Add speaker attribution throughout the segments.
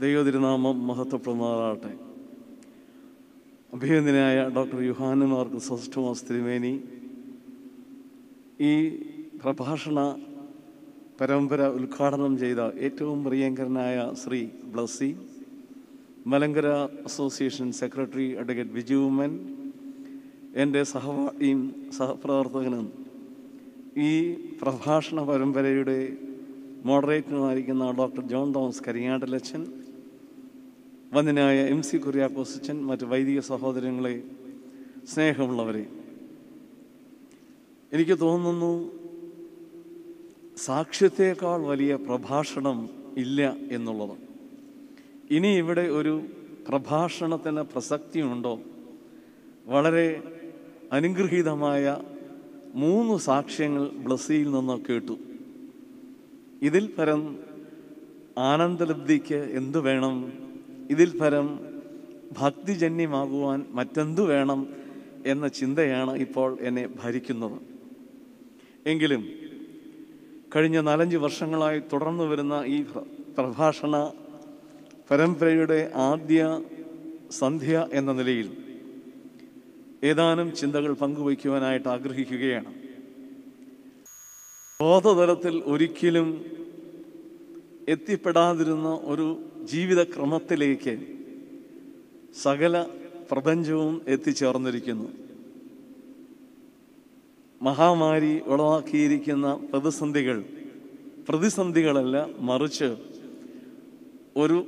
Speaker 1: ദൈവതിരുനാമം മഹത്വപ്രമാറാട്ടെ അഭിനന്ദനായ doctor യുഹാനമാർക്ക് സസ്റ്റോമസ് തിരുമേനി ഈ പ്രഭാഷണ പരമ്പര ഉദ്ഘാടനം ചെയ്ത ഏറ്റവും പ്രിയങ്കരനായ Shri Blessy Malankara association secretary advocate വിജുവുമൻ എന്റെ സഹപാഠിയും സഹപ്രവർത്തകനും ഈ പ്രഭാഷണ പരമ്പരയുടെ മോഡറേറ്ററുമായിരിക്കുന്ന ഡോക്ടർ ജോൺ തോമസ് കരിങ്ങാട്ടിലച്ചൻ വന്ദനായ എം സി കുര്യാക്കോസച്ചൻ മറ്റ് വൈദിക സഹോദരങ്ങളെ സ്നേഹമുള്ളവരെ എനിക്ക് തോന്നുന്നു സാക്ഷ്യത്തെക്കാൾ വലിയ പ്രഭാഷണം ഇല്ല എന്നുള്ളത്. ഇനി ഇവിടെ ഒരു പ്രഭാഷണത്തിന് പ്രസക്തിയുണ്ടോ? വളരെ അനുഗ്രഹീതമായ മൂന്ന് സാക്ഷ്യങ്ങൾ ബ്ലസ്സിയിൽ നിന്ന് കേട്ടു. ഇതിൽ പരം ആനന്ദലബ്ധിക്ക് എന്തു വേണം? ഇതിൽ പരം ഭക്തിജന്യമാകുവാൻ മറ്റെന്തു വേണം എന്ന ചിന്തയാണ് ഇപ്പോൾ എന്നെ ഭരിക്കുന്നത്. എങ്കിലും കഴിഞ്ഞ നാലഞ്ച് വർഷങ്ങളായി തുടർന്നു വരുന്ന ഈ പ്ര- പ്രഭാഷണ പരമ്പരയുടെ ആദ്യ സന്ധ്യ എന്ന നിലയിൽ ഏതാനും ചിന്തകൾ പങ്കുവയ്ക്കുവാനായിട്ട് ആഗ്രഹിക്കുകയാണ്. ബോധതലത്തിൽ ഒരിക്കലും എത്തിപ്പെടാതിരുന്ന ഒരു ജീവിതക്രമത്തിലേക്ക് സകല പ്രപഞ്ചവും എത്തിച്ചേർന്നിരിക്കുന്നു. മഹാമാരി ഉളവാക്കിയിരിക്കുന്ന പ്രതിസന്ധികൾ പ്രതിസന്ധികളല്ല മറിച്ച് ഒരു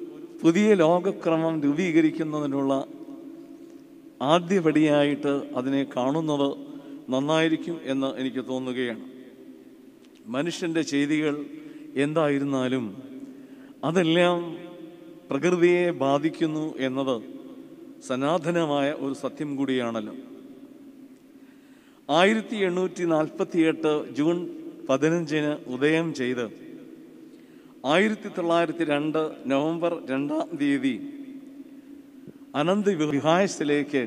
Speaker 1: പുതിയ ലോകക്രമം രൂപീകരിക്കുന്നതിനുള്ള ആദ്യപടിയായിട്ട് അതിനെ കാണുന്നത് നന്നായിരിക്കും എന്ന് എനിക്ക് തോന്നുകയാണ്. മനുഷ്യന്റെ ചെയ്തികൾ എന്തായിരുന്നാലും അതെല്ലാം പ്രകൃതിയെ ബാധിക്കുന്നു എന്നത് സനാതനമായ ഒരു സത്യം കൂടിയാണല്ലോ. ആയിരത്തി എണ്ണൂറ്റി നാൽപ്പത്തി എട്ട് ജൂൺ പതിനഞ്ചിന് ഉദയം ചെയ്ത് ആയിരത്തി തൊള്ളായിരത്തി രണ്ട് നവംബർ രണ്ടാം തീയതി അനന്ത വിഹായസിലേക്ക്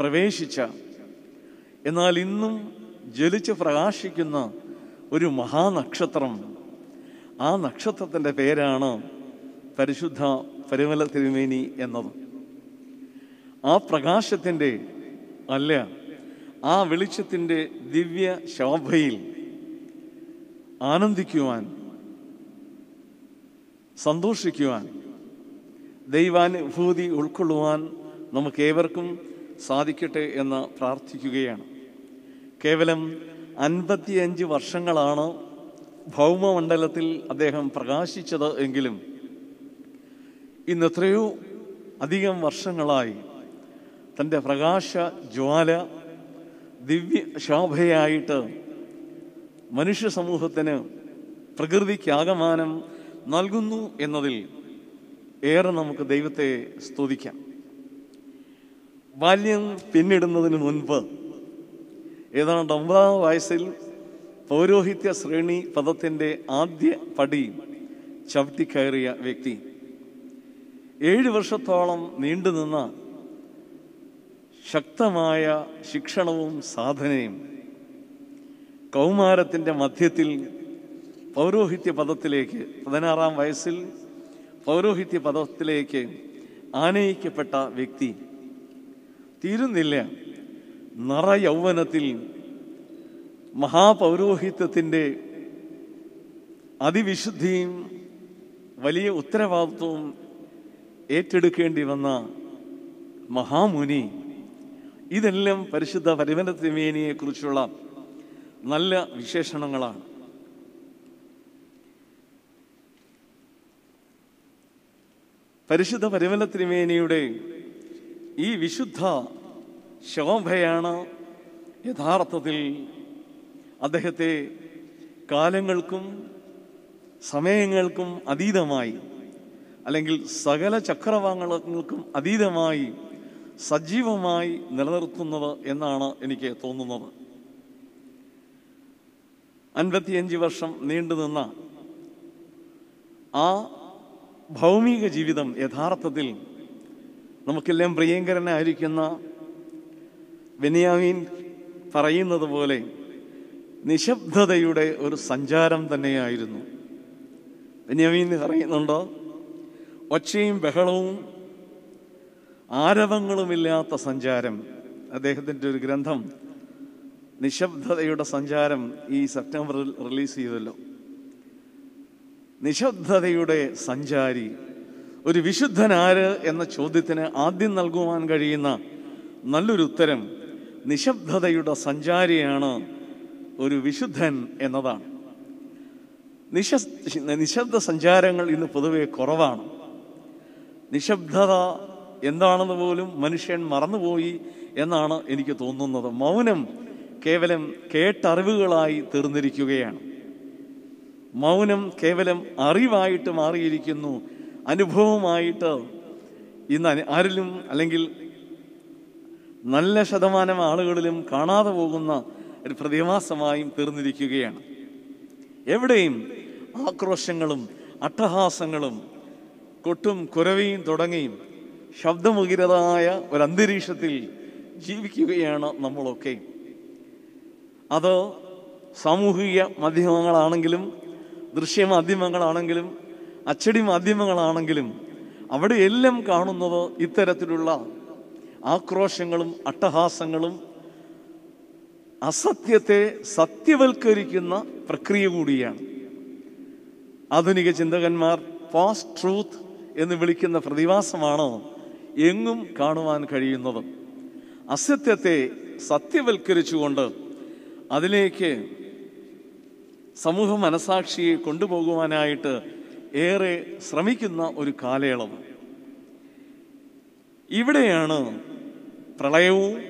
Speaker 1: പ്രവേശിച്ച എന്നാൽ ഇന്നും ജ്വലിച്ച് പ്രകാശിക്കുന്ന ഒരു മഹാനക്ഷത്രം. ആ നക്ഷത്രത്തിന്റെ പേരാണ് പരിശുദ്ധ പരിമല തിരുമേനി എന്നത്. ആ പ്രകാശത്തിന്റെ അല്ല ആ വെളിച്ചത്തിന്റെ ദിവ്യ ശോഭയിൽ ആനന്ദിക്കുവാൻ സന്തോഷിക്കുവാൻ ദൈവാനുഭൂതി ഉൾക്കൊള്ളുവാൻ നമുക്കേവർക്കും സാധിക്കട്ടെ എന്ന് പ്രാർത്ഥിക്കുകയാണ്. കേവലം അൻപത്തിയഞ്ച് വർഷങ്ങളാണ് ഭൗമമണ്ഡലത്തിൽ അദ്ദേഹം പ്രകാശിച്ചത് എങ്കിലും ഇന്ന് എത്രയോ അധികം വർഷങ്ങളായി തന്റെ പ്രകാശ ജ്വാല ദിവ്യ ശോഭയായിട്ട് മനുഷ്യ സമൂഹത്തിന് പ്രകൃതിക്കാകമാനം നൽകുന്നു എന്നതിൽ ഏറെ നമുക്ക് ദൈവത്തെ സ്തുതിക്കാം. ബാല്യം പിന്നിടുന്നതിന് മുൻപ് ഏതാണ്ട് ഒമ്പതാം വയസ്സിൽ പൗരോഹിത്യ ശ്രേണി പദത്തിന്റെ ആദ്യ പടി ചവിട്ടിക്കയറിയ വ്യക്തി ഏഴ് വർഷത്തോളം നീണ്ടുനിന്ന ശക്തമായ ശിക്ഷണവും സാധനയും കൗമാരത്തിന്റെ മധ്യത്തിൽ പൗരോഹിത്യ പദത്തിലേക്ക് പതിനാറാം വയസ്സിൽ പൗരോഹിത്യ പദത്തിലേക്ക് ആനയിക്കപ്പെട്ട വ്യക്തി. തീരുന്നില്ല. നിറ യൗവനത്തിൽ മഹാപൗരോഹിത്യത്തിന്റെ അതിവിശുദ്ധിയും വലിയ ഉത്തരവാദിത്വവും ഏറ്റെടുക്കേണ്ടി വന്ന മഹാമുനി ഇതെല്ലാം പരിശുദ്ധ പരിമല തിരുമേനിയെ കുറിച്ചുള്ള നല്ല വിശേഷണങ്ങളാണ്. പരിശുദ്ധ പരിമല തിരുമേനിയുടെ ഈ വിശുദ്ധ ശോഭയാണ് യഥാർത്ഥത്തിൽ അദ്ദേഹത്തെ കാലങ്ങൾക്കും സമയങ്ങൾക്കും അതീതമായി അല്ലെങ്കിൽ സകല ചക്രവാങ്ങൾക്കും അതീതമായി സജീവമായി നിലനിർത്തുന്നത് എന്നാണ് എനിക്ക് തോന്നുന്നത്. അൻപത്തിയഞ്ച് വർഷം നീണ്ടുനിന്ന ആ ഭൗമിക ജീവിതം യഥാർത്ഥത്തിൽ നമുക്കെല്ലാം പ്രിയങ്കരനായിരിക്കുന്ന ബെനിയാമീൻ പറയുന്നത് പോലെ നിശബ്ദതയുടെ ഒരു സഞ്ചാരം തന്നെയായിരുന്നു. ബെന്യാമീൻ പറയുന്നുണ്ടോ? ഒച്ചയും ബഹളവും ആരവങ്ങളുമില്ലാത്ത സഞ്ചാരം. അദ്ദേഹത്തിന്റെ ഒരു ഗ്രന്ഥം നിശബ്ദതയുടെ സഞ്ചാരം ഈ സെപ്റ്റംബറിൽ റിലീസ് ചെയ്തല്ലോ. നിശബ്ദതയുടെ സഞ്ചാരി ഒരു വിശുദ്ധനാര് എന്ന ചോദ്യത്തിന് ആദ്യം നൽകുവാൻ കഴിയുന്ന നല്ലൊരു ഉത്തരം നിശബ്ദതയുടെ സഞ്ചാരിയാണ് ഒരു വിശുദ്ധൻ എന്നതാണ്. നിശ നിശബ്ദ സഞ്ചാരങ്ങൾ ഇന്ന് പൊതുവെ കുറവാണ്. നിശബ്ദത എന്താണെന്ന് പോലും മനുഷ്യൻ മറന്നുപോയി എന്നാണ് എനിക്ക് തോന്നുന്നത്. മൗനം കേവലം കേട്ടറിവുകളായി തീർന്നിരിക്കുകയാണ്. മൗനം കേവലം അറിവായിട്ട് മാറിയിരിക്കുന്നു. അനുഭവമായിട്ട് ഇന്ന് ആരിലും അല്ലെങ്കിൽ നല്ല ശതമാനം ആളുകളിലും കാണാതെ പോകുന്ന ഒരു പ്രതിഭാസമായും തീർന്നിരിക്കുകയാണ്. എവിടെയും ആക്രോശങ്ങളും അട്ടഹാസങ്ങളും കൊട്ടും കുരവിയും തുടങ്ങിയും ശബ്ദമുഖിരതായ ഒരു അന്തരീക്ഷത്തിൽ ജീവിക്കുകയാണ് നമ്മളൊക്കെ. അത് സാമൂഹിക മാധ്യമങ്ങളാണെങ്കിലും ദൃശ്യമാധ്യമങ്ങളാണെങ്കിലും അച്ചടി മാധ്യമങ്ങളാണെങ്കിലും അവിടെ എല്ലാം കാണുന്നത് ഇത്തരത്തിലുള്ള ആക്രോശങ്ങളും അട്ടഹാസങ്ങളും അസത്യത്തെ സത്യവൽക്കരിക്കുന്ന പ്രക്രിയ കൂടിയാണ്. ആധുനിക ചിന്തകന്മാർ ഫാസ്റ്റ് ട്രൂത്ത് എന്ന് വിളിക്കുന്ന പ്രതിഭാസമാണ് എങ്ങും കാണുവാൻ കഴിയുന്നത്. അസത്യത്തെ സത്യവൽക്കരിച്ചുകൊണ്ട് അതിലേക്ക് സമൂഹ മനസാക്ഷിയെ കൊണ്ടുപോകുവാനായിട്ട് ഏറെ ശ്രമിക്കുന്ന ഒരു കാലയളവ്. ഇവിടെയാണ് പ്രളയവും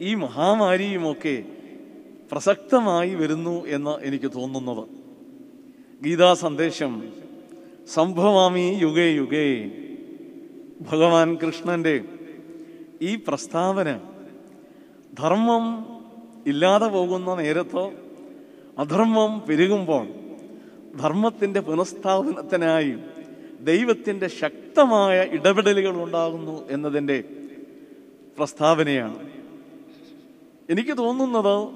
Speaker 1: ഈ മഹാമാരിയുമൊക്കെ പ്രസക്തമായി വരുന്നു എന്ന് എനിക്ക് തോന്നുന്നത്. ഗീതാ സന്ദേശം സംഭവാമി യുഗേ യുഗേ. ഭഗവാൻ കൃഷ്ണന്റെ ഈ പ്രസ്താവന ധർമ്മം ഇല്ലാതെ പോകുന്ന നേരത്തോ അധർമ്മം പെരുകുമ്പോൾ ധർമ്മത്തിന്റെ പുനഃസ്ഥാപനത്തിനായി ദൈവത്തിന്റെ ശക്തമായ ഇടപെടലുകൾ ഉണ്ടാകുന്നു എന്നതിന്റെ പ്രസ്താവനയാണ്. എനിക്ക് തോന്നുന്നത്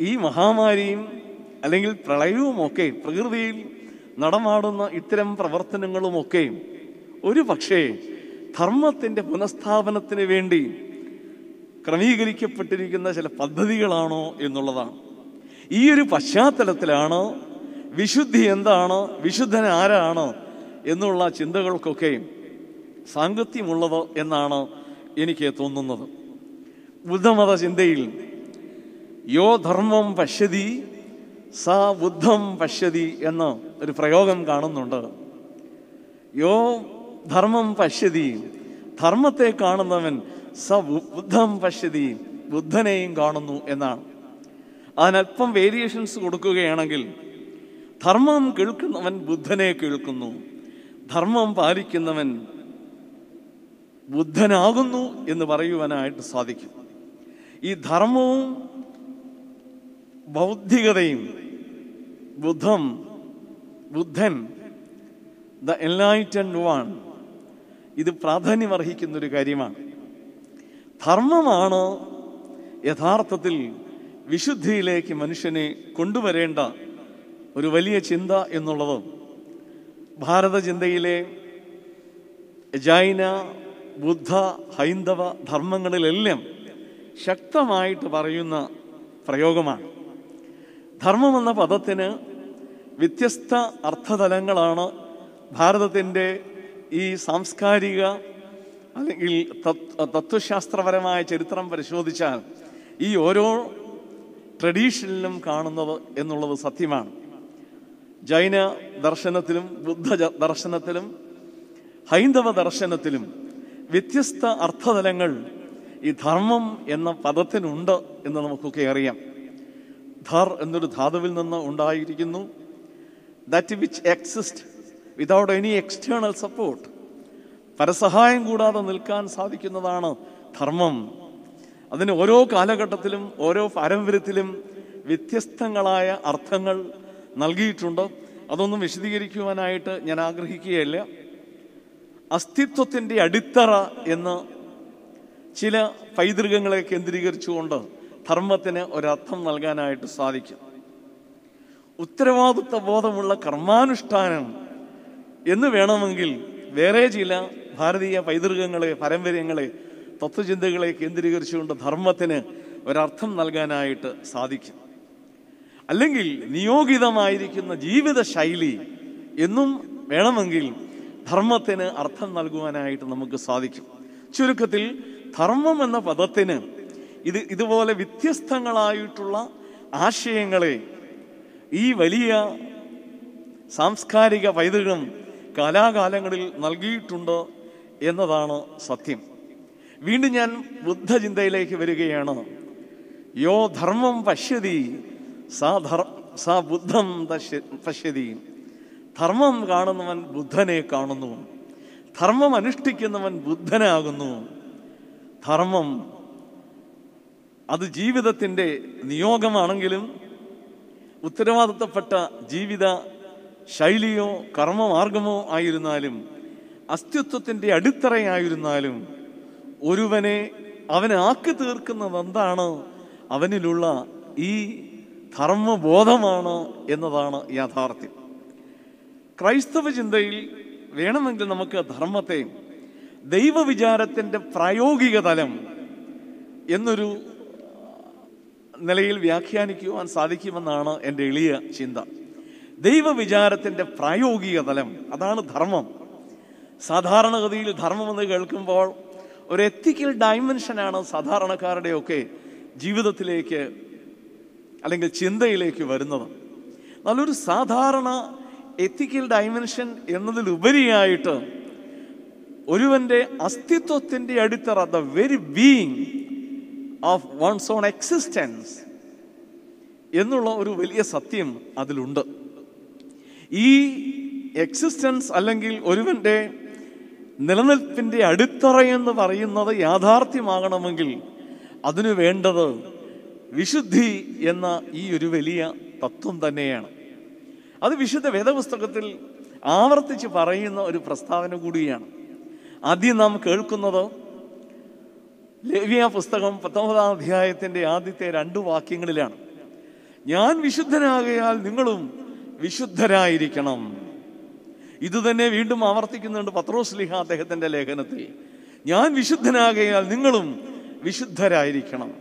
Speaker 1: ഈ മഹാമാരിയും അല്ലെങ്കിൽ പ്രളയവുമൊക്കെ പ്രകൃതിയിൽ നടമാടുന്ന ഇത്തരം പ്രവർത്തനങ്ങളുമൊക്കെ ഒരു പക്ഷേ ധർമ്മത്തിന്റെ പുനഃസ്ഥാപനത്തിന് വേണ്ടി ക്രമീകരിക്കപ്പെട്ടിരിക്കുന്ന ചില പദ്ധതികളാണോ എന്നുള്ളതാണ്. ഈ ഒരു പശ്ചാത്തലത്തിലാണ് വിശുദ്ധി എന്താണ് വിശുദ്ധൻ ആരാണ് എന്നുള്ള ചിന്തകൾക്കൊക്കെ സാങ്കത്യമുള്ളത് എന്നാണ് എനിക്ക് തോന്നുന്നത്. ബുദ്ധമത ചിന്തയിൽ യോ ധർമ്മം പശ്യതി സ ബുദ്ധം പശ്യതി എന്ന ഒരു പ്രയോഗം കാണുന്നുണ്ട്. യോ ധർമ്മം പശ്യതി ധർമ്മത്തെ കാണുന്നവൻ സ ബുദ്ധം പശ്യതി ബുദ്ധനെയും കാണുന്നു എന്നാണ്. അതിനല്പം വേരിയേഷൻസ് കൊടുക്കുകയാണെങ്കിൽ ധർമ്മം കേൾക്കുന്നവൻ ബുദ്ധനെ കേൾക്കുന്നു ധർമ്മം പാലിക്കുന്നവൻ ബുദ്ധനാകുന്നു എന്ന് പറയുവാനായിട്ട് സാധിക്കും. ഈ ധർമ്മവും ബൗദ്ധികതയും ബുദ്ധം ബുദ്ധൻ ദ എൻലൈറ്റൻഡ് വൺ. ഇത് പ്രാധാന്യം അർഹിക്കുന്ന ഒരു കാര്യമാണ്. ധർമ്മമാണ് യഥാർത്ഥത്തിൽ വിശുദ്ധിയിലേക്ക് മനുഷ്യനെ കൊണ്ടുവരേണ്ട ഒരു വലിയ ചിന്ത എന്നുള്ളത്. ഭാരത ചിന്തയിലെ ജൈന ബുദ്ധ ഹൈന്ദവ ധർമ്മങ്ങളിലെല്ലാം ശക്തമായിട്ട് പറയുന്ന പ്രയോഗമാണ്. ധർമ്മം എന്ന പദത്തിന് വ്യത്യസ്ത അർത്ഥതലങ്ങളാണ് ഭാരതത്തിന്റെ ഈ സാംസ്കാരിക അല്ലെങ്കിൽ തത്- തത്വശാസ്ത്രപരമായ ചരിത്രം പരിശോധിച്ചാൽ ഈ ഓരോ ട്രഡീഷനിലും കാണുന്നത് എന്നുള്ളത് സത്യമാണ്. ജൈന ദർശനത്തിലും ബുദ്ധ ദർശനത്തിലും ഹൈന്ദവ ദർശനത്തിലും വ്യത്യസ്ത അർത്ഥതലങ്ങൾ ഈ ധർമ്മം എന്ന പദത്തിനുണ്ട് എന്ന് നമുക്കൊക്കെ അറിയാം. ധർ എന്നൊരു ധാതുവിൽ നിന്ന് ഉണ്ടായിരിക്കുന്നു. That which exist without any external support പരസഹായം കൂടാതെ നിൽക്കാൻ സാധിക്കുന്നതാണ് ധർമ്മം. അതിന് ഓരോ കാലഘട്ടത്തിലും ഓരോ പാരമ്പര്യത്തിലും വ്യത്യസ്തങ്ങളായ അർത്ഥങ്ങൾ നൽകിയിട്ടുണ്ട്. അതൊന്നും വിശദീകരിക്കുവാനായിട്ട് ഞാൻ ആഗ്രഹിക്കുകയല്ല. അസ്തിത്വത്തിന്റെ അടിത്തറ എന്ന് ചില പൈതൃകങ്ങളെ കേന്ദ്രീകരിച്ചുകൊണ്ട് ധർമ്മത്തിന് ഒരർത്ഥം നൽകാനായിട്ട് സാധിക്കും. ഉത്തരവാദിത്വ ബോധമുള്ള കർമാനുഷ്ഠാനം എന്ന് വേണമെങ്കിൽ വേറെ ചില ഭാരതീയ പൈതൃകങ്ങളെ പാരമ്പര്യങ്ങളെ തത്വചിന്തകളെ കേന്ദ്രീകരിച്ചുകൊണ്ട് ധർമ്മത്തിന് ഒരർത്ഥം നൽകാനായിട്ട് സാധിക്കും. അല്ലെങ്കിൽ നിയോഗിതമായിരിക്കുന്ന ജീവിത ശൈലി എന്നും വേണമെങ്കിൽ ധർമ്മത്തിന് അർത്ഥം നൽകുവാനായിട്ട് നമുക്ക് സാധിക്കും. ചുരുക്കത്തിൽ ധർമ്മം എന്ന പദത്തിന് ഇത് ഇതുപോലെ വ്യത്യസ്തങ്ങളായിട്ടുള്ള ആശയങ്ങളെ ഈ വലിയ സാംസ്കാരിക പൈതൃകം കാലാകാലങ്ങളിൽ നൽകിയിട്ടുണ്ട് എന്നതാണ് സത്യം. വീണ്ടും ഞാൻ ബുദ്ധചിന്തയിലേക്ക് വരികയാണ്. യോ ധർമ്മം പശ്യതി സാ ധർ സാ ബുദ്ധം പശ്യതി. ധർമ്മം കാണുന്നവൻ ബുദ്ധനെ കാണുന്നു. ധർമ്മം അനുഷ്ഠിക്കുന്നവൻ ബുദ്ധനാകുന്നു. ധർമ്മം അത് ജീവിതത്തിന്റെ നിയോഗമാണെങ്കിലും ഉത്തരവാദിത്തപ്പെട്ട ജീവിത ശൈലിയോ കർമ്മമാർഗമോ ആയിരുന്നാലും അസ്തിത്വത്തിന്റെ അടിത്തറയായിരുന്നാലും ഒരുവനെ അവനെ ആക്കി തീർക്കുന്നത് എന്താണ്? അവനിലുള്ള ഈ ധർമ്മബോധമാണ് എന്നതാണ് യാഥാർത്ഥ്യം. ക്രൈസ്തവ ചിന്തയിൽ വേണമെങ്കിൽ നമുക്ക് ധർമ്മത്തെ ദൈവവിചാരത്തിന്റെ പ്രായോഗിക തലം എന്നൊരു നിലയിൽ വ്യാഖ്യാനിക്കുവാൻ സാധിക്കുമെന്നാണ് എന്റെ എളിയ ചിന്ത. ദൈവവിചാരത്തിന്റെ പ്രായോഗിക തലം അതാണ് ധർമ്മം. സാധാരണഗതിയിൽ ധർമ്മം എന്ന് കേൾക്കുമ്പോൾ ഒരു എത്തിക്കൽ ഡയമെൻഷനാണ് സാധാരണക്കാരുടെയൊക്കെ ജീവിതത്തിലേക്ക് അല്ലെങ്കിൽ ചിന്തയിലേക്ക് വരുന്നത്. നല്ലൊരു സാധാരണ എത്തിക്കൽ ഡയമെൻഷൻ എന്നതിലുപരിയായിട്ട് ഒരുവന്റെ അസ്തിത്വത്തിന്റെ അടിത്തറ the very being of one's own existence എന്നുള്ള ഒരു വലിയ സത്യം അതിലുണ്ട്. ഈ എക്സിസ്റ്റൻസ് അല്ലെങ്കിൽ ഒരുവന്റെ നിലനിൽപ്പിന്റെ അടിത്തറ എന്ന് പറയുന്നത് യാഥാർത്ഥ്യമാകണമെങ്കിൽ അതിനു വേണ്ടത് വിശുദ്ധി എന്ന ഈ ഒരു വലിയ തത്വം തന്നെയാണ്. അത് വിശുദ്ധ വേദപുസ്തകത്തിൽ ആവർത്തിച്ച് പറയുന്ന ഒരു പ്രസ്താവന കൂടിയാണ്. ആദ്യം നാം കേൾക്കുന്നത് ലേവ്യ പുസ്തകം പത്തൊമ്പതാം അധ്യായത്തിന്റെ ആദ്യത്തെ രണ്ട് വാക്യങ്ങളിലാണ്. ഞാൻ വിശുദ്ധനാകയാൽ നിങ്ങളും വിശുദ്ധരായിരിക്കണം. ഇത് തന്നെ വീണ്ടും ആവർത്തിക്കുന്നുണ്ട് പത്രോസ് ലിഹ അദ്ദേഹത്തിന്റെ ലേഖനത്തിൽ. ഞാൻ വിശുദ്ധനാകയാൽ നിങ്ങളും വിശുദ്ധരായിരിക്കണം.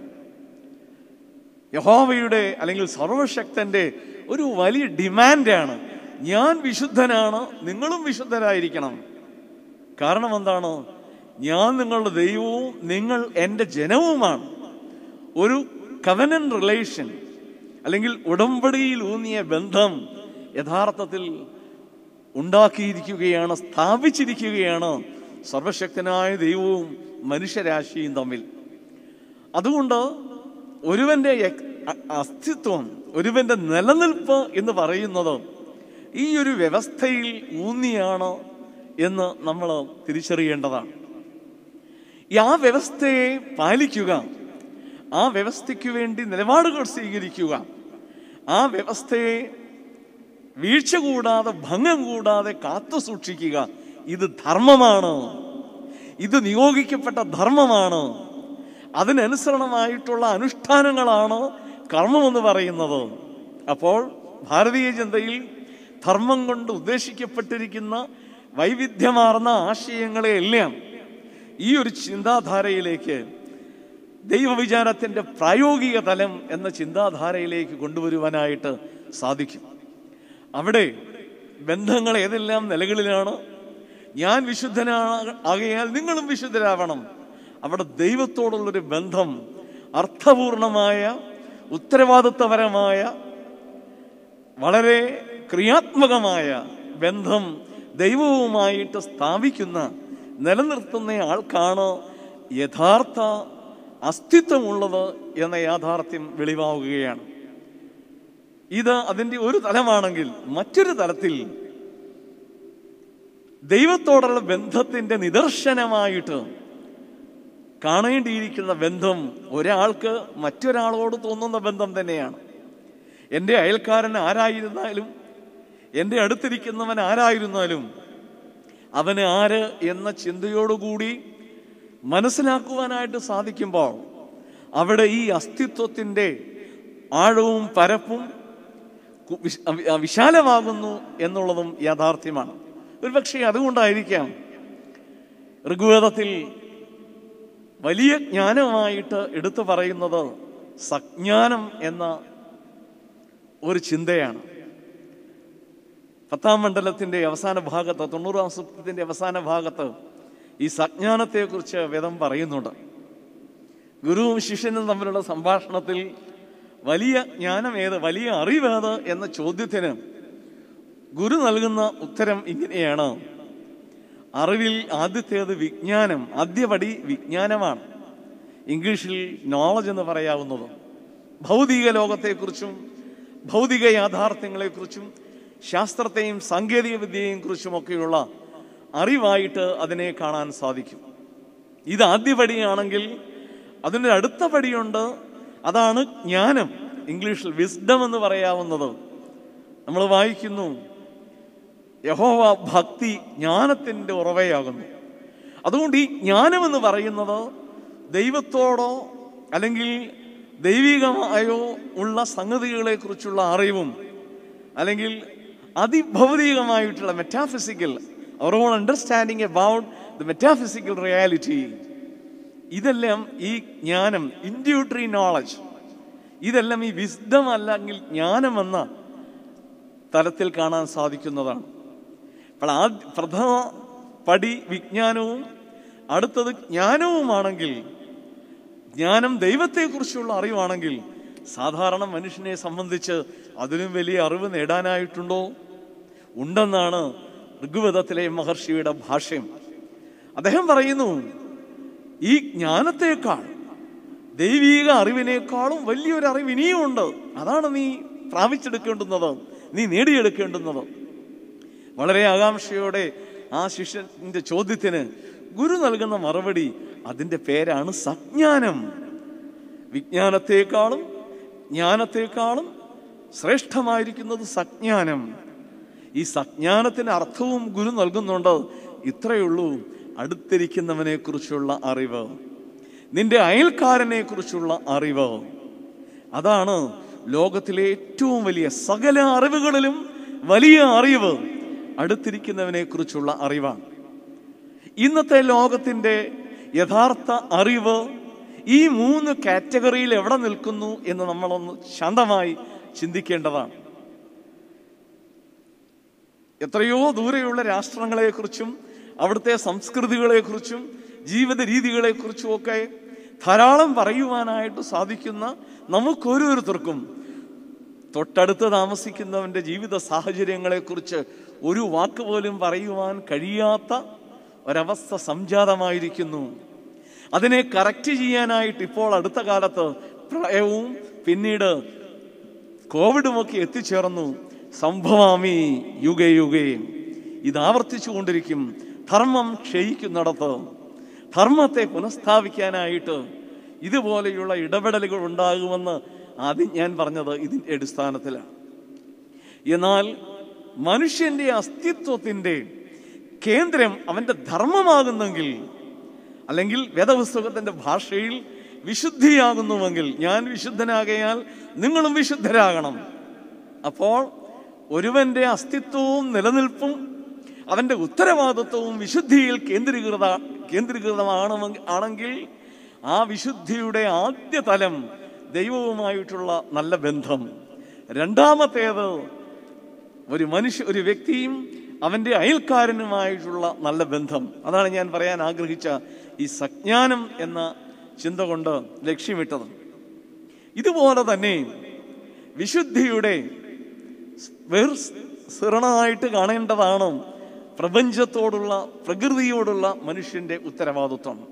Speaker 1: യഹോവയുടെ അല്ലെങ്കിൽ സർവശക്തന്റെ ഒരു വലിയ ഡിമാൻഡാണ് ഞാൻ വിശുദ്ധനാണ് നിങ്ങളും വിശുദ്ധരായിരിക്കണം. കാരണം എന്താണ്? ഞാൻ നിങ്ങളുടെ ദൈവവും നിങ്ങൾ എന്റെ ജനവുമാണ്. ഒരു കവനൻ റിലേഷൻ അല്ലെങ്കിൽ ഉടമ്പടിയിൽ ഊന്നിയ ബന്ധം യഥാർത്ഥത്തിൽ ഉണ്ടാക്കിയിരിക്കുകയാണ് സ്ഥാപിച്ചിരിക്കുകയാണ് സർവശക്തനായ ദൈവവും മനുഷ്യരാശിയും തമ്മിൽ. അതുകൊണ്ട് ഒരുവന്റെ അസ്തിത്വം ഒരുവന്റെ നിലനിൽപ്പ് എന്ന് പറയുന്നത് ഈ ഒരു വ്യവസ്ഥയിൽ ഊന്നിയാണ് എന്ന് നമ്മൾ തിരിച്ചറിയേണ്ടതാണ്. ഈ ആ വ്യവസ്ഥയെ പാലിക്കുക. ആ വ്യവസ്ഥയ്ക്ക് വേണ്ടി നിലപാടുകൾ സ്വീകരിക്കുക. ആ വ്യവസ്ഥയെ വീഴ്ച കൂടാതെ ഭംഗം കൂടാതെ കാത്തു സൂക്ഷിക്കുക. ഇത് ധർമ്മമാണ്. ഇത് നിയോഗിക്കപ്പെട്ട ധർമ്മമാണ്. അതിനനുസരണമായിട്ടുള്ള അനുഷ്ഠാനങ്ങളാണ് കർമ്മമെന്ന് പറയുന്നത്. അപ്പോൾ ഭാരതീയ ചിന്തയിൽ ധർമ്മം കൊണ്ട് ഉദ്ദേശിക്കപ്പെട്ടിരിക്കുന്ന വൈവിധ്യമാർന്ന ആശയങ്ങളെയെല്ലാം ഈ ഒരു ചിന്താധാരയിലേക്ക് ദൈവവിചാരത്തിന്റെ പ്രായോഗിക തലം എന്ന ചിന്താധാരയിലേക്ക് കൊണ്ടുവരുവാനായിട്ട് സാധിക്കും. അവിടെ ബന്ധങ്ങൾ ഏതെല്ലാം നിലകളിലാണ്? ഞാൻ വിശുദ്ധനാണ് ആകയാൽ നിങ്ങളും വിശുദ്ധരാവണം. അവിടെ ദൈവത്തോടുള്ളൊരു ബന്ധം അർത്ഥപൂർണമായ ഉത്തരവാദിത്വപരമായ വളരെ ക്രിയാത്മകമായ ബന്ധം ദൈവവുമായിട്ട് സ്ഥാപിക്കുന്ന നിലനിർത്തുന്ന ആൾക്കാണ് യഥാർത്ഥ അസ്തിത്വമുള്ളത് എന്ന യാഥാർത്ഥ്യം വെളിവാവുകയാണ്. ഇത് അതിന്റെ ഒരു തലമാണെങ്കിൽ മറ്റൊരു തലത്തിൽ ദൈവത്തോടുള്ള ബന്ധത്തിന്റെ നിദർശനമായിട്ട് കാണേണ്ടിയിരിക്കുന്ന ബന്ധം ഒരാൾക്ക് മറ്റൊരാളോട് തോന്നുന്ന ബന്ധം തന്നെയാണ്. എന്റെ അയൽക്കാരൻ ആരായിരുന്നാലും എന്റെ അടുത്തിരിക്കുന്നവൻ ആരായിരുന്നാലും അവന് ആര് എന്ന ചിന്തയോടുകൂടി മനസ്സിലാക്കുവാനായിട്ട് സാധിക്കുമ്പോൾ അവിടെ ഈ അസ്തിത്വത്തിന്റെ ആഴവും പരപ്പും വിശാലമാകുന്നു എന്നുള്ളതും യാഥാർത്ഥ്യമാണ്. ഒരുപക്ഷെ അതുകൊണ്ടായിരിക്കാം ഋഗ്വേദത്തിൽ വലിയ ജ്ഞാനമായിട്ട് എടുത്തു പറയുന്നത് സജ്ഞാനം എന്ന ഒരു ചിന്തയാണ്. പത്താം മണ്ഡലത്തിന്റെ അവസാന ഭാഗത്ത് തൊണ്ണൂറാം സൂക്തത്തിന്റെ അവസാന ഭാഗത്ത് ഈ സജ്ഞാനത്തെക്കുറിച്ച് വേദം പറയുന്നുണ്ട്. ഗുരുവും ശിഷ്യനും തമ്മിലുള്ള സംഭാഷണത്തിൽ വലിയ ജ്ഞാനം ഏത് വലിയ അറിവേത് എന്ന ചോദ്യത്തിന് ഗുരു നൽകുന്ന ഉത്തരം ഇങ്ങനെയാണ്. അറിവിൽ ആദ്യത്തേത് വിജ്ഞാനം ആദ്യപടി വിജ്ഞാനമാണ്. ഇംഗ്ലീഷിൽ നോളജ് എന്ന് പറയാവുന്നത്. ഭൗതിക ലോകത്തെക്കുറിച്ചും ഭൗതിക യാഥാർത്ഥ്യങ്ങളെക്കുറിച്ചും ശാസ്ത്രത്തെയും സാങ്കേതിക വിദ്യയെയും കുറിച്ചുമൊക്കെയുള്ള അറിവായിട്ട് അതിനെ കാണാൻ സാധിക്കും. ഇത് ആദ്യപടിയാണെങ്കിൽ അതിന്റെ അടുത്ത പടിയുണ്ട്. അതാണ് ജ്ഞാനം. ഇംഗ്ലീഷിൽ വിസ്ഡം എന്ന് പറയാവുന്നത്. നമ്മൾ വായിക്കുന്നു യഹോവ ഭക്തി ജ്ഞാനത്തിന്റെ ഉറവയാകുന്നു. അതുകൊണ്ട് ഈ ജ്ഞാനം എന്ന് പറയുന്നത് ദൈവത്തോടോ അല്ലെങ്കിൽ ദൈവികമായോ ഉള്ള സംഗതികളെക്കുറിച്ചുള്ള അറിവും അല്ലെങ്കിൽ അതിഭൗതികമായിട്ടുള്ള metaphysical our own understanding about the metaphysical reality ഇതെല്ലാം ഈ ജ്ഞാനം ഇൻഡ്യൂട്ടറി നോളജ് ഇതെല്ലാം ഈ വിസ്ഡം അല്ലെങ്കിൽ ജ്ഞാനം എന്ന തലത്തിൽ കാണാൻ സാധിക്കുന്നതാണ്. അപ്പോൾ ആ പ്രഥമ പടി വിജ്ഞാനവും അടുത്തത് ജ്ഞാനവുമാണെങ്കിൽ ജ്ഞാനം ദൈവത്തെക്കുറിച്ചുള്ള അറിവാണെങ്കിൽ സാധാരണ മനുഷ്യനെ സംബന്ധിച്ച് അതിലും വലിയ അറിവ് നേടാനായിട്ടുണ്ടോ? ഉണ്ടെന്നാണ് ഋഗ്വേദത്തിലെ മഹർഷിയുടെ ഭാഷ്യം. അദ്ദേഹം പറയുന്നു ഈ ജ്ഞാനത്തെക്കാൾ ദൈവീക അറിവിനേക്കാളും വലിയൊരു അറിവ് ഇനിയും ഉണ്ട് അതാണ് നീ പ്രാപിച്ചെടുക്കേണ്ടുന്നത് നീ നേടിയെടുക്കേണ്ടുന്നത്. വളരെ ആകാംക്ഷയോടെ ആ ശിഷ്യന്റെ ചോദ്യത്തിന് ഗുരു നൽകുന്ന മറുപടി അതിന്റെ പേരാണ് സജ്ഞാനം. വിജ്ഞാനത്തെക്കാളും ജ്ഞാനത്തെക്കാളും ശ്രേഷ്ഠമായിരിക്കുന്നത് സജ്ഞാനം. ഈ സജ്ഞാനത്തിന് അർത്ഥവും ഗുരു നൽകുന്നുണ്ട്. ഇത്രയുള്ളൂ അടുത്തിരിക്കുന്നവനെ കുറിച്ചുള്ള അറിവ്. നിന്റെ അയൽക്കാരനെ കുറിച്ചുള്ള അറിവ്. അതാണ് ലോകത്തിലെ ഏറ്റവും വലിയ സകല അറിവുകളിലും വലിയ അറിവ്. അടുത്തിരിക്കുന്നവനെ കുറിച്ചുള്ള അറിവാണ് ഇന്നത്തെ ലോകത്തിന്റെ യഥാർത്ഥ അറിവ് ഈ മൂന്ന് കാറ്റഗറിയിൽ എവിടെ നിൽക്കുന്നു എന്ന് നമ്മളൊന്ന് ശാന്തമായി ചിന്തിക്കേണ്ടതാണ്. എത്രയോ ദൂരെയുള്ള രാഷ്ട്രങ്ങളെക്കുറിച്ചും അവിടുത്തെ സംസ്കൃതികളെക്കുറിച്ചും ജീവിത രീതികളെക്കുറിച്ചും ഒക്കെ ധാരാളം പറയുവാനായിട്ട് സാധിക്കുന്ന നമുക്കോരോരുത്തർക്കും തൊട്ടടുത്ത് താമസിക്കുന്നവന്റെ ജീവിത സാഹചര്യങ്ങളെക്കുറിച്ച് ഒരു വാക്ക് പോലും പറയുവാൻ കഴിയാത്ത ഒരവസ്ഥ സംജാതമായിരിക്കുന്നു. അതിനെ കറക്റ്റ് ചെയ്യാനായിട്ട് ഇപ്പോൾ അടുത്ത കാലത്ത് പ്രളയവും പിന്നീട് കോവിഡുമൊക്കെ എത്തിച്ചേർന്നു. സംഭവാമി യുഗേ യുഗേ. ഇത് ആവർത്തിച്ചു കൊണ്ടിരിക്കും. ധർമ്മം ക്ഷയിക്കുന്നിടത്ത്. ധർമ്മത്തെ പുനഃസ്ഥാപിക്കാനായിട്ട് ഇതുപോലെയുള്ള ഇടപെടലുകൾ ഉണ്ടാകുമെന്ന് ആദ്യം ഞാൻ പറഞ്ഞത് ഇതിന്റെ അടിസ്ഥാനത്തിലാണ്. എന്നാൽ മനുഷ്യന്റെ അസ്തിത്വത്തിന്റെ കേന്ദ്രം അവന്റെ ധർമ്മമാകുന്നെങ്കിൽ അല്ലെങ്കിൽ വേദപുസ്തകത്തിന്റെ ഭാഷയിൽ വിശുദ്ധിയാകുന്നുവെങ്കിൽ ഞാൻ വിശുദ്ധനാകയാൽ നിങ്ങളും വിശുദ്ധരാകണം. അപ്പോൾ ഒരുവന്റെ അസ്തിത്വവും നിലനിൽപ്പും അവന്റെ ഉത്തരവാദിത്വവും വിശുദ്ധിയിൽ കേന്ദ്രീകൃത കേന്ദ്രീകൃതമാണ് ആണെങ്കിൽ ആ വിശുദ്ധിയുടെ ആദ്യ തലം ദൈവവുമായിട്ടുള്ള നല്ല ബന്ധം. രണ്ടാമത്തേത് ഒരു മനുഷ്യ ഒരു വ്യക്തിയും അവന്റെ അയൽക്കാരനുമായിട്ടുള്ള നല്ല ബന്ധം. അതാണ് ഞാൻ പറയാൻ ആഗ്രഹിച്ച ഈ സജ്ഞാനം എന്ന ചിന്ത കൊണ്ട് ലക്ഷ്യമിട്ടത്. ഇതുപോലെ തന്നെ വിശുദ്ധിയുടെ വേർ സിറണായിട്ട് കാണേണ്ടതാണ് പ്രപഞ്ചത്തോടുള്ള പ്രകൃതിയോടുള്ള മനുഷ്യന്റെ ഉത്തരവാദിത്വം.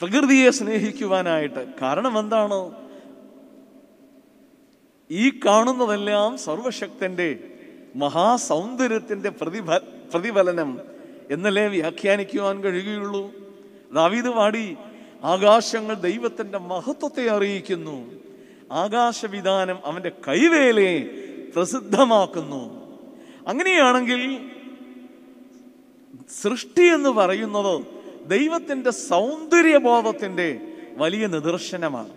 Speaker 1: പ്രകൃതിയെ സ്നേഹിക്കുവാനായിട്ട് കാരണം എന്താണ്? ഈ കാണുന്നതെല്ലാം സർവശക്തന്റെ മഹാസൗന്ദര്യത്തിന്റെ പ്രതിഫ പ്രതിഫലനം എന്നല്ലേ വ്യാഖ്യാനിക്കുവാൻ കഴിയുകയുള്ളൂ? ദാവീദ് വാടി ആകാശങ്ങൾ ദൈവത്തിന്റെ മഹത്വത്തെ അറിയിക്കുന്നു. ആകാശവിധാനം അവന്റെ കൈവേലയെ പ്രസിദ്ധമാക്കുന്നു. അങ്ങനെയാണെങ്കിൽ സൃഷ്ടി എന്ന് പറയുന്നത് ദൈവത്തിന്റെ സൗന്ദര്യബോധത്തിന്റെ വലിയ നിദർശനമാണ്.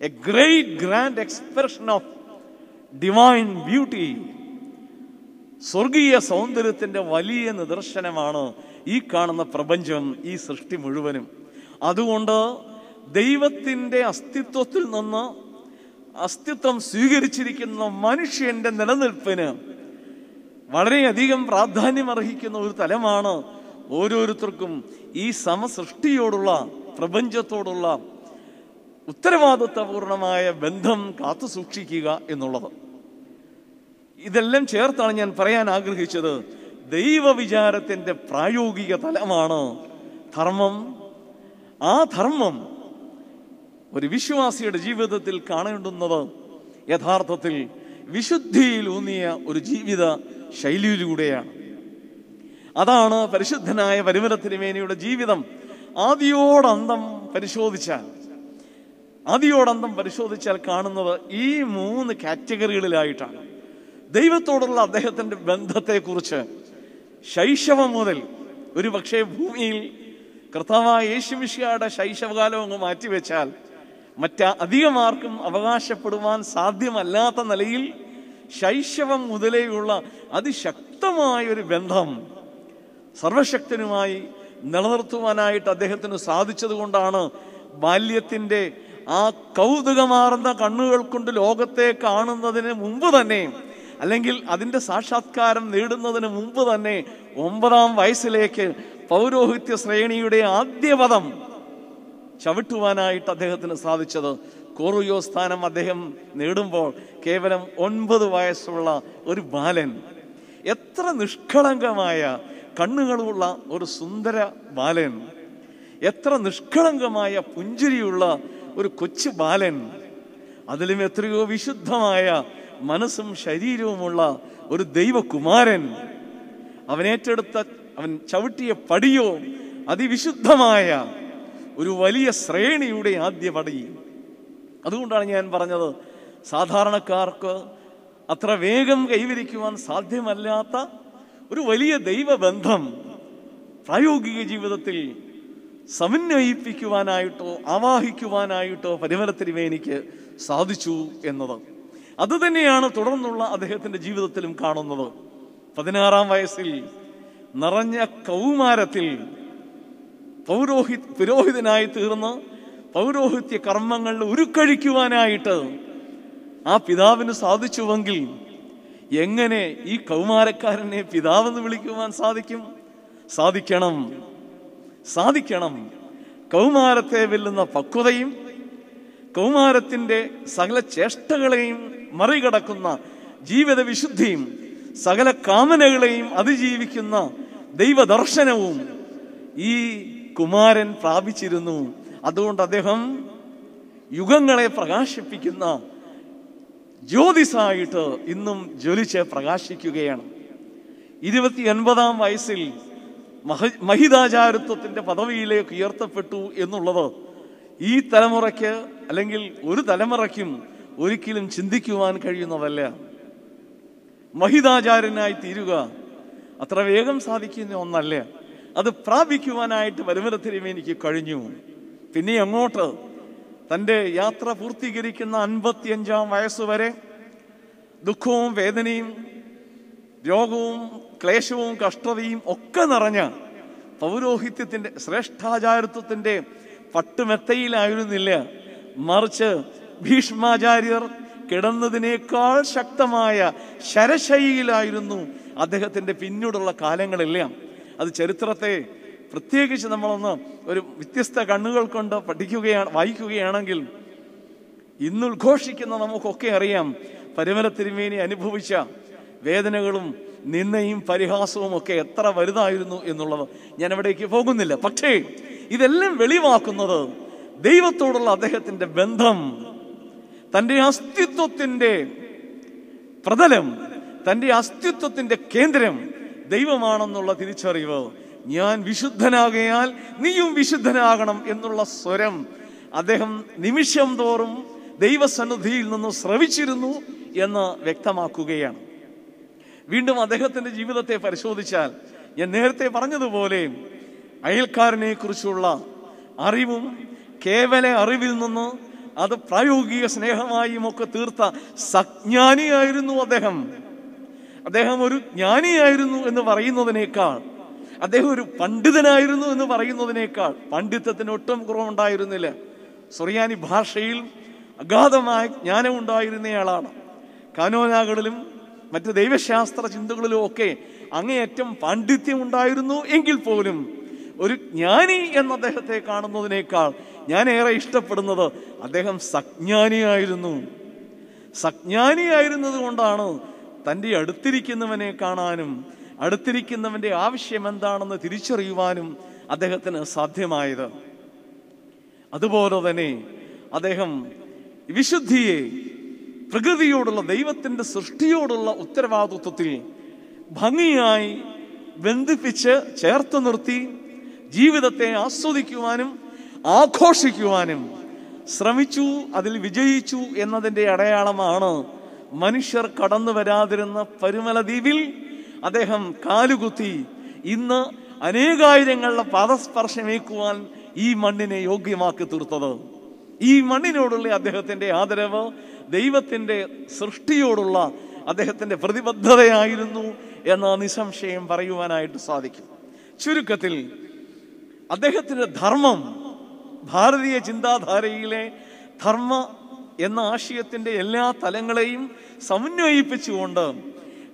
Speaker 1: A great grand expression of divine beauty സ്വർഗീയ സൗന്ദര്യത്തിന്റെ വലിയ നിദർശനമാണ് ഈ കാണുന്ന പ്രപഞ്ചം ഈ സൃഷ്ടി മുഴുവനും. അതുകൊണ്ട് ദൈവത്തിന്റെ അസ്തിത്വത്തിൽ നിന്ന് അസ്തിത്വം സ്വീകരിച്ചിരിക്കുന്ന മനുഷ്യന്റെ നിലനിൽപ്പിന് വളരെയധികം പ്രാധാന്യം അർഹിക്കുന്ന ഒരു തലമാണ് ഓരോരുത്തർക്കും ഈ സമസൃഷ്ടിയോടുള്ള പ്രപഞ്ചത്തോടുള്ള ഉത്തരവാദിത്വപൂർണമായ ബന്ധം കാത്തു സൂക്ഷിക്കുക എന്നുള്ളത്. ഇതെല്ലാം ചേർത്താണ് ഞാൻ പറയാൻ ആഗ്രഹിച്ചത്. ദൈവവിചാരത്തിന്റെ പ്രായോഗിക തലമാണ് ധർമ്മം. ആ ധർമ്മം ഒരു വിശ്വാസിയുടെ ജീവിതത്തിൽ കാണേണ്ടുന്നത് യഥാർത്ഥത്തിൽ വിശുദ്ധിയിൽ ഊന്നിയ ഒരു ജീവിത ശൈലിയിലൂടെയാണ്. അതാണ് പരിശുദ്ധനായ പരിമലത്തിരുമേനിയുടെ ജീവിതം. ആദിയോടന്തം പരിശോധിച്ചാൽ ആദിയോടന്തം പരിശോധിച്ചാൽ കാണുന്നത് ഈ മൂന്ന് കാറ്റഗറികളിലായിട്ടാണ്. ദൈവത്തോടുള്ള അദ്ദേഹത്തിന്റെ ബന്ധത്തെക്കുറിച്ച് ശൈശവം മുതൽ ഒരു പക്ഷേ ഭൂമിയിൽ കർത്താവായ യേശുമിഷിയുടെ ശൈശവകാലം അങ്ങ് മാറ്റിവെച്ചാൽ മറ്റ അധികമാർക്കും അവകാശപ്പെടുവാൻ സാധ്യമല്ലാത്ത നിലയിൽ ശൈശവം മുതലേയുള്ള അതിശക്തമായ ഒരു ബന്ധം സർവശക്തനുമായി നിലനിർത്തുവാനായിട്ട് അദ്ദേഹത്തിന് സാധിച്ചത് കൊണ്ടാണ് ബാല്യത്തിന്റെ ആ കൗതുകമാർന്ന കണ്ണുകൾ കൊണ്ട് ലോകത്തെ കാണുന്നതിന് മുമ്പ് തന്നെ അല്ലെങ്കിൽ അതിന്റെ സാക്ഷാത്കാരം നേടുന്നതിന് മുമ്പ് തന്നെ ഒമ്പതാം വയസ്സിലേക്ക് പൗരോഹിത്യ ശ്രേണിയുടെ ആദ്യ പദം ചവിട്ടുവാനായിട്ട് അദ്ദേഹത്തിന് സാധിച്ചത്. കോറുയോ സ്ഥാനം അദ്ദേഹം നേടുമ്പോൾ കേവലം ഒൻപത് വയസ്സുള്ള ഒരു ബാലൻ. എത്ര നിഷ്കളങ്കമായ കണ്ണുകളുള്ള ഒരു സുന്ദര ബാലൻ. എത്ര നിഷ്കളങ്കമായ പുഞ്ചിരിയുള്ള ഒരു കൊച്ചു ബാലൻ. അതിലും എത്രയോ വിശുദ്ധമായ മനസ്സും ശരീരവുമുള്ള ഒരു ദൈവകുമാരൻ. അവനേറ്റെടുത്ത അവൻ ചവിട്ടിയ പടിയോ അതിവിശുദ്ധമായ ഒരു വലിയ ശ്രേണിയുടെ ആദ്യ പടി. അതുകൊണ്ടാണ് ഞാൻ പറഞ്ഞത് സാധാരണക്കാർക്ക് അത്ര വേഗം കൈവരിക്കുവാൻ സാധ്യമല്ലാത്ത ഒരു വലിയ ദൈവബന്ധം പ്രായോഗിക ജീവിതത്തിൽ സമന്വയിപ്പിക്കുവാനായിട്ടോ ആവാഹിക്കുവാനായിട്ടോ പരിമലത്തിരുമേനിക്ക് സാധിച്ചു എന്നത്. അതുതന്നെയാണ് തുടർന്നുള്ള അദ്ദേഹത്തിന്റെ ജീവിതത്തിലും കാണുന്നത്. പതിനാറാം വയസ്സിൽ നിറഞ്ഞ കൗമാരത്തിൽ പൗരോഹി പുരോഹിതനായി തീർന്ന് പൗരോഹിത്യ കർമ്മങ്ങളിൽ ഉരുക്കഴിക്കുവാനായിട്ട് ആ പിതാവിന് സാധിച്ചുവെങ്കിൽ എങ്ങനെ ഈ കൗമാരക്കാരനെ പിതാവെന്ന് വിളിക്കുവാൻ സാധിക്കും? സാധിക്കണം. സാധിക്കണം. കൗമാരത്തെ വെല്ലുന്ന പക്വതയും കൗമാരത്തിന്റെ സകല ചേഷ്ടകളെയും മറികടക്കുന്ന ജീവിത വിശുദ്ധിയും സകല കാമനകളെയും അതിജീവിക്കുന്ന ദൈവദർശനവും ഈ കുമാരൻ പ്രാപിച്ചിരുന്നു. അതുകൊണ്ട് അദ്ദേഹം യുഗങ്ങളെ പ്രകാശിപ്പിക്കുന്ന ജ്യോതിസായിട്ട് ഇന്നും ജ്വലിച്ച് പ്രകാശിക്കുകയാണ്. ഇരുപത്തി ഒൻപതാം വയസ്സിൽ മഹ മഹിതാചാരത്വത്തിന്റെ പദവിയിലേക്ക് ഉയർത്തപ്പെട്ടു എന്നുള്ളത് ഈ തലമുറയ്ക്ക് അല്ലെങ്കിൽ ഒരു തലമുറയ്ക്കും ഒരിക്കലും ചിന്തിക്കുവാൻ കഴിയുന്നതല്ല. മഹിതാചാര്യനായി തീരുക അത്ര വേഗം സാധിക്കുന്ന ഒന്നല്ല. അത് പ്രാപിക്കുവാനായിട്ട് വരുമരത്തിലും എനിക്ക് കഴിഞ്ഞു. പിന്നെ അങ്ങോട്ട് തന്റെ യാത്ര പൂർത്തീകരിക്കുന്ന അൻപത്തിയഞ്ചാം വയസ്സുവരെ ദുഃഖവും വേദനയും രോഗവും ക്ലേശവും കഷ്ടതയും ഒക്കെ നിറഞ്ഞ പൗരോഹിത്യത്തിന്റെ ശ്രേഷ്ഠാചാരത്വത്തിന്റെ പട്ടുമെത്തയിലായിരുന്നില്ല. മറിച്ച് ഭീഷ്മാചാര്യർ കിടന്നതിനേക്കാൾ ശക്തമായ ശരശൈലിയിലായിരുന്നു അദ്ദേഹത്തിന്റെ പിന്നീടുള്ള കാലങ്ങളെല്ലാം അത് ചരിത്രത്തെ പ്രത്യേകിച്ച് നമ്മളൊന്ന് ഒരു വ്യത്യസ്ത കണ്ണുകൾ കൊണ്ട് പഠിക്കുകയാണ് വായിക്കുകയാണെങ്കിൽ ഇന്ന് ഉദ്ഘോഷിക്കുന്ന നമുക്കൊക്കെ അറിയാം പരിമല തിരുമേനി അനുഭവിച്ച വേദനകളും നിന്നയും പരിഹാസവും ഒക്കെ എത്ര വലുതായിരുന്നു എന്നുള്ളത്. ഞാൻ അവിടേക്ക് പോകുന്നില്ല. പക്ഷേ ഇതെല്ലാം വെളിവാക്കുന്നത് ദൈവത്തോടുള്ള അദ്ദേഹത്തിന്റെ ബന്ധം തന്റെ അസ്തിത്വത്തിന്റെ പ്രതലം തന്റെ അസ്തിത്വത്തിന്റെ കേന്ദ്രം ദൈവമാണെന്നുള്ള തിരിച്ചറിവ്. ഞാൻ വിശുദ്ധനാകയാൽ നീയും വിശുദ്ധനാകണം എന്നുള്ള സ്വരം അദ്ദേഹം നിമിഷം തോറും ദൈവസന്നിധിയിൽ നിന്ന് ശ്രവിച്ചിരുന്നു എന്ന് വ്യക്തമാക്കുകയാണ്. വീണ്ടും അദ്ദേഹത്തിന്റെ ജീവിതത്തെ പരിശോധിച്ചാൽ ഞാൻ നേരത്തെ പറഞ്ഞതുപോലെ അയൽക്കാരനെ കുറിച്ചുള്ള അറിവും കേവല അറിവിൽ നിന്ന് അത് പ്രായോഗിക സ്നേഹമായും ഒക്കെ തീർത്ത സജ്ഞാനിയായിരുന്നു അദ്ദേഹം. അദ്ദേഹം ഒരു ജ്ഞാനിയായിരുന്നു എന്ന് പറയുന്നതിനേക്കാൾ അദ്ദേഹം ഒരു പണ്ഡിതനായിരുന്നു എന്ന് പറയുന്നതിനേക്കാൾ പണ്ഡിത്തത്തിന് ഒട്ടും കുറവുണ്ടായിരുന്നില്ല. സുറിയാനി ഭാഷയിൽ അഗാധമായ ജ്ഞാനം ഉണ്ടായിരുന്നയാളാണ് കാനോനാകളിലും മറ്റ് ദൈവശാസ്ത്ര ചിന്തകളിലും ഒക്കെ അങ്ങേയറ്റം പാണ്ഡിത്യം ഉണ്ടായിരുന്നു എങ്കിൽ പോലും ഒരു ജ്ഞാനി എന്ന അദ്ദേഹത്തെ കാണുന്നതിനേക്കാൾ ഞാൻ ഏറെ ഇഷ്ടപ്പെടുന്നത് അദ്ദേഹം സജ്ഞാനിയായിരുന്നു. സജ്ഞാനിയായിരുന്നത് കൊണ്ടാണ് തന്റെ അടുത്തിരിക്കുന്നവനെ കാണാനും അടുത്തിരിക്കുന്നവന്റെ ആവശ്യം എന്താണെന്ന് തിരിച്ചറിയുവാനും അദ്ദേഹത്തിന് സാധ്യമായത്. അതുപോലെ തന്നെ അദ്ദേഹം വിശുദ്ധിയെ പ്രകൃതിയോടുള്ള ദൈവത്തിന്റെ സൃഷ്ടിയോടുള്ള ഉത്തരവാദിത്വത്തിൽ ഭംഗിയായി ബന്ധിപ്പിച്ച് ചേർത്ത് നിർത്തി ജീവിതത്തെ ആസ്വദിക്കുവാനും ആഘോഷിക്കുവാനും ശ്രമിച്ചു അതിൽ വിജയിച്ചു എന്നതിന്റെ അടയാളമാണ് മനുഷ്യർ കടന്നു വരാതിരുന്ന പരുമല ദ്വീപിൽ അദ്ദേഹം കാലുകുത്തി. ഇന്ന് അനേകായിരങ്ങളുടെ പാദസ്പർശമേക്കുവാൻ ഈ മണ്ണിനെ യോഗ്യമാക്കി തീർത്തത്. ഈ മണ്ണിനോടുള്ള അദ്ദേഹത്തിന്റെ ആദരവ് ദൈവത്തിന്റെ സൃഷ്ടിയോടുള്ള അദ്ദേഹത്തിന്റെ പ്രതിബദ്ധതയായിരുന്നു എന്ന് നിസംശയം പറയുവാനായിട്ട് സാധിക്കും. ചുരുക്കത്തിൽ അദ്ദേഹത്തിന്റെ ധർമ്മം ഭാരതീയ ചിന്താധാരയിലെ ധർമ്മ എന്ന ആശയത്തിന്റെ എല്ലാ തലങ്ങളെയും സമന്വയിപ്പിച്ചുകൊണ്ട്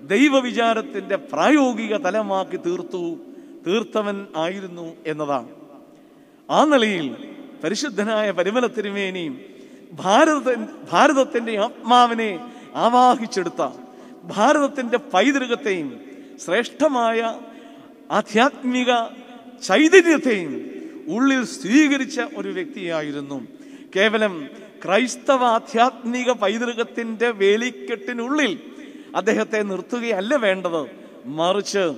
Speaker 1: ദൈവവിചാരത്തിന്റെ പ്രായോഗിക തലമാക്കി തീർത്തു തീർത്തവൻ ആയിരുന്നു എന്നതാണ്. ആ നിലയിൽ പരിശുദ്ധനായ പരിമല തിരുമേനിയും ഭാരത ഭാരതത്തിന്റെ ആത്മാവിനെ ആവാഹിച്ചെടുത്ത ഭാരതത്തിന്റെ പൈതൃകത്തെയും ശ്രേഷ്ഠമായ ആധ്യാത്മിക ചൈതന്യത്തെയും ഉള്ളിൽ സ്വീകരിച്ച ഒരു വ്യക്തിയായിരുന്നു. കേവലം ക്രൈസ്തവ ആധ്യാത്മിക പൈതൃകത്തിന്റെ വേലിക്കെട്ടിനുള്ളിൽ അദ്ദേഹത്തെ നിർത്തുകയല്ല വേണ്ടത്. മറിച്ച്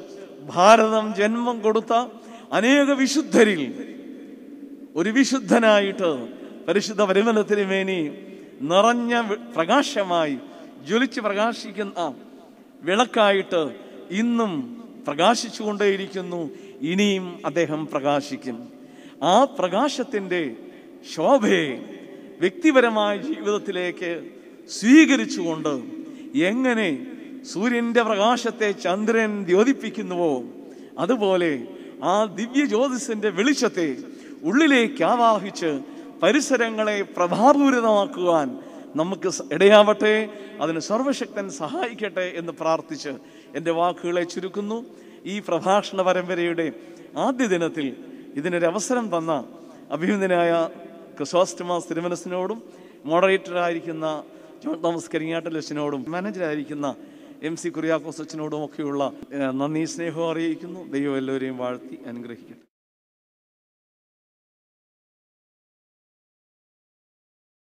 Speaker 1: ഭാരതം ജന്മം കൊടുത്ത അനേക വിശുദ്ധരിൽ ഒരു വിശുദ്ധനായിട്ട് പരിശുദ്ധ പരിമലത്തിന് വേണ്ടി നിറഞ്ഞ പ്രകാശമായി ജ്വലിച്ച് പ്രകാശിക്കുന്ന വിളക്കായിട്ട് ഇന്നും പ്രകാശിച്ചുകൊണ്ടേയിരിക്കുന്നു. ഇനിയും അദ്ദേഹം പ്രകാശിക്കും. ആ പ്രകാശത്തിന്റെ ശോഭയെ വ്യക്തിപരമായ ജീവിതത്തിലേക്ക് സ്വീകരിച്ചുകൊണ്ട് എങ്ങനെ സൂര്യന്റെ പ്രകാശത്തെ ചന്ദ്രൻ ദ്യോതിപ്പിക്കുന്നുവോ അതുപോലെ ആ ദിവ്യ ജ്യോതിസിന്റെ വെളിച്ചത്തെ ഉള്ളിലേക്ക് ആവാഹിച്ച് പരിസരങ്ങളെ പ്രഭാപൂരിതമാക്കുവാൻ നമുക്ക് ഇടയാവട്ടെ അതിന് സർവശക്തൻ സഹായിക്കട്ടെ എന്ന് പ്രാർത്ഥിച്ച് എന്റെ വാക്കുകളെ ചുരുക്കുന്നു. ഈ പ്രഭാഷണ പരമ്പരയുടെ ആദ്യ ദിനത്തിൽ ഇതിനൊരവസരം തന്ന അഭിനന്ദനായ ക്രിസോസ്റ്റമാസ് തിരുമനസിനോടും മോഡറേറ്ററായിരിക്കുന്ന ജോൺ തോമസ് കരിങ്ങാട്ടൽ അച്ഛനോടും മാനേജറായിരിക്കുന്ന എം സി കുര്യാക്കോസ് അച്ഛനോടും ഒക്കെയുള്ള നന്ദി സ്നേഹവും അറിയിക്കുന്നു. ദൈവം എല്ലാവരെയും വാഴ്ത്തി അനുഗ്രഹിക്കട്ടെ.